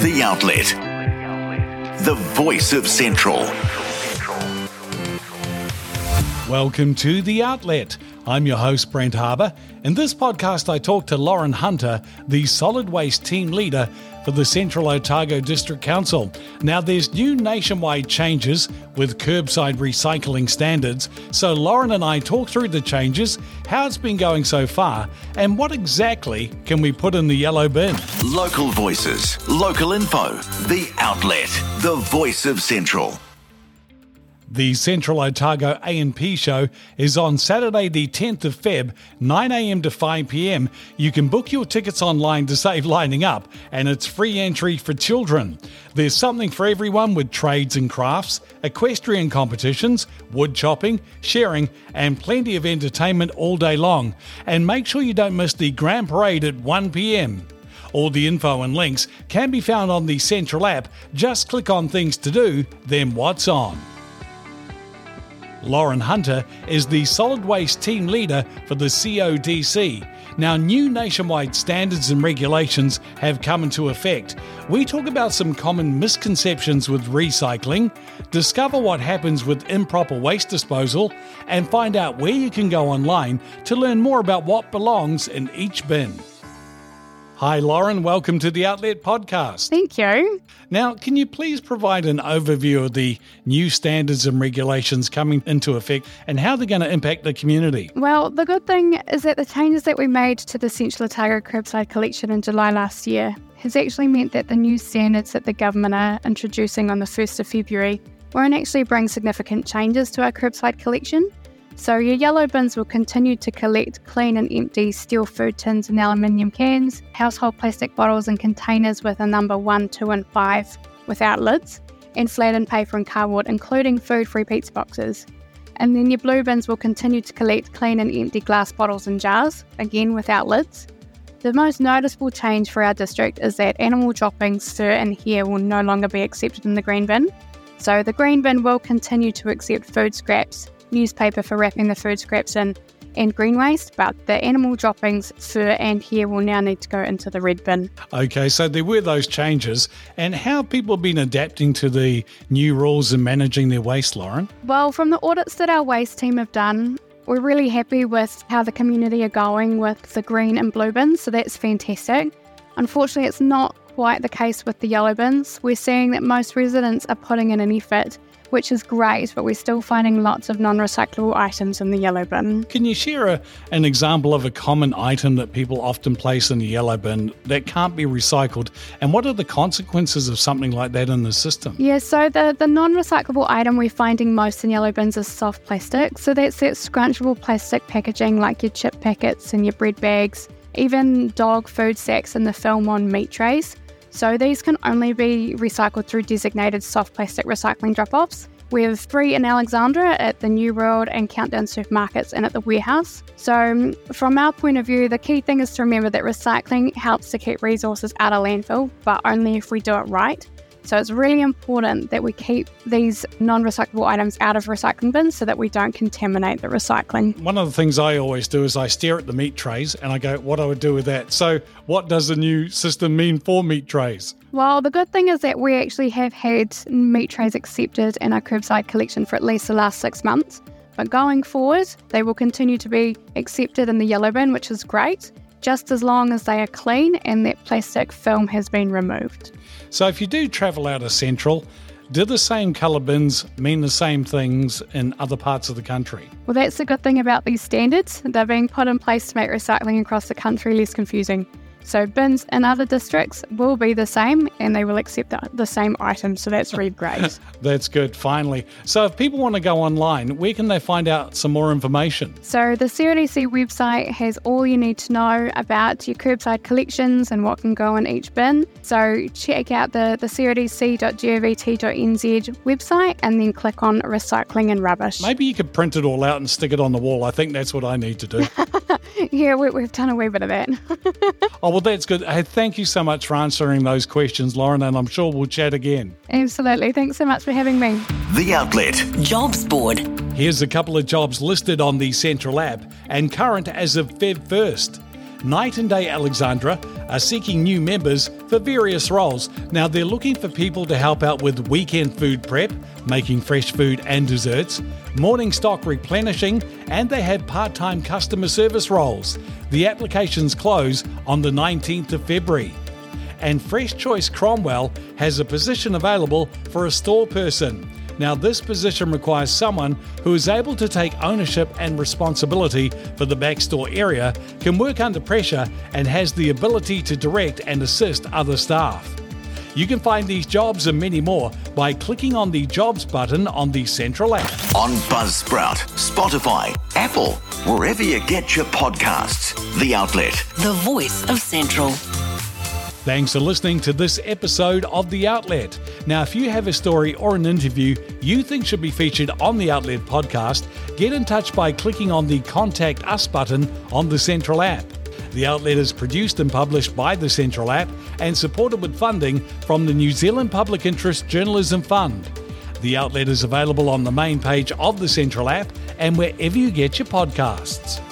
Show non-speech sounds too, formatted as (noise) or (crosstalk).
The Outlet. The voice of Central. Welcome to The Outlet. I'm your host, Brent Harbour. In this podcast, I talk to Lauren Hunter, the solid waste team leader for the Central Otago District Council. Now, there's new nationwide changes with curbside recycling standards. So, Lauren and I talk through the changes, how it's been going so far, and what exactly can we put in the yellow bin. Local voices, local info. The Outlet. The voice of Central. The Central Otago A&P show is on Saturday the 10th of Feb, 9am to 5pm. You can book your tickets online to save lining up and it's free entry for children. There's something for everyone with trades and crafts, equestrian competitions, wood chopping, sharing and plenty of entertainment all day long. And make sure you don't miss the Grand Parade at 1pm. All the info and links can be found on the Central app. Just click on Things to Do, then What's On. Lauren Hunter is the solid waste team leader for the CODC. Now, new nationwide standards and regulations have come into effect. We talk about some common misconceptions with recycling, discover what happens with improper waste disposal, and find out where you can go online to learn more about what belongs in each bin. Hi, Lauren. Welcome to the Outlet Podcast. Thank you. Now, can you please provide an overview of the new standards and regulations coming into effect and how they're going to impact the community? Well, the good thing is that the changes that we made to the Central Otago curbside collection in July last year has actually meant that the new standards that the government are introducing on the 1st of February won't actually bring significant changes to our curbside collection. So, your yellow bins will continue to collect clean and empty steel food tins and aluminium cans, household plastic bottles and containers with a number 1, 2, and 5 without lids, and flattened paper and cardboard, including food free pizza boxes. And then your blue bins will continue to collect clean and empty glass bottles and jars, again without lids. The most noticeable change for our district is that animal droppings, fur, and hair will no longer be accepted in the green bin. So, the green bin will continue to accept food scraps, newspaper for wrapping the food scraps in, and green waste, but the animal droppings, fur, and hair will now need to go into the red bin. Okay, so there were those changes, and how have people been adapting to the new rules and managing their waste, Lauren? Well, from the audits that our waste team have done, we're really happy with how the community are going with the green and blue bins, so that's fantastic. Unfortunately, it's not quite the case with the yellow bins. We're seeing that most residents are putting in an effort which is great, but we're still finding lots of non recyclable items in the yellow bin. Can you share a, an example of a common item that people often place in the yellow bin that can't be recycled? And what are the consequences of something like that in the system? Yeah, so the, the non recyclable item we're finding most in yellow bins is soft plastic. So that's that scrunchable plastic packaging like your chip packets and your bread bags, even dog food sacks and the film on meat trays. So these can only be recycled through designated soft plastic recycling drop offs. We have three in Alexandra at the New World and Countdown supermarkets and at the warehouse. So, um, from our point of view, the key thing is to remember that recycling helps to keep resources out of landfill, but only if we do it right. So it's really important that we keep these non recyclable items out of recycling bins so that we don't contaminate the recycling. One of the things I always do is I stare at the meat trays and I go, what do I would do with that? So, what does the new system mean for meat trays? Well, the good thing is that we actually have had meat trays accepted in our curbside collection for at least the last six months. But going forward, they will continue to be accepted in the yellow bin, which is great just as long as they are clean and that plastic film has been removed. So, if you do travel out of Central, do the same colour bins mean the same things in other parts of the country? Well, that's the good thing about these standards. They're being put in place to make recycling across the country less confusing. So bins in other districts will be the same and they will accept the, the same items. So that's really great. (laughs) that's good, finally. So if people want to go online, where can they find out some more information? So the CODC website has all you need to know about your curbside collections and what can go in each bin. So check out the, the codc.govt.nz website and then click on recycling and rubbish. Maybe you could print it all out and stick it on the wall. I think that's what I need to do. (laughs) (laughs) yeah, we, have done a wee bit of that. (laughs) oh, well, that's good. Hey, thank you so much for answering those questions, Lauren, and I'm sure we'll chat again. Absolutely. Thanks so much for having me. The Outlet Jobs Board. Here's a couple of jobs listed on the Central app and current as of Feb 1st. Night and Day Alexandra are seeking new members for various roles. Now, they're looking for people to help out with weekend food prep, making fresh food and desserts, morning stock replenishing, and they have part time customer service roles. The applications close on the 19th of February. And Fresh Choice Cromwell has a position available for a store person. Now, this position requires someone who is able to take ownership and responsibility for the backstore area, can work under pressure, and has the ability to direct and assist other staff. You can find these jobs and many more by clicking on the Jobs button on the Central app. On Buzzsprout, Spotify, Apple, wherever you get your podcasts. The Outlet. The voice of Central. Thanks for listening to this episode of The Outlet. Now, if you have a story or an interview you think should be featured on the Outlet podcast, get in touch by clicking on the Contact Us button on the Central app. The Outlet is produced and published by the Central app and supported with funding from the New Zealand Public Interest Journalism Fund. The Outlet is available on the main page of the Central app and wherever you get your podcasts.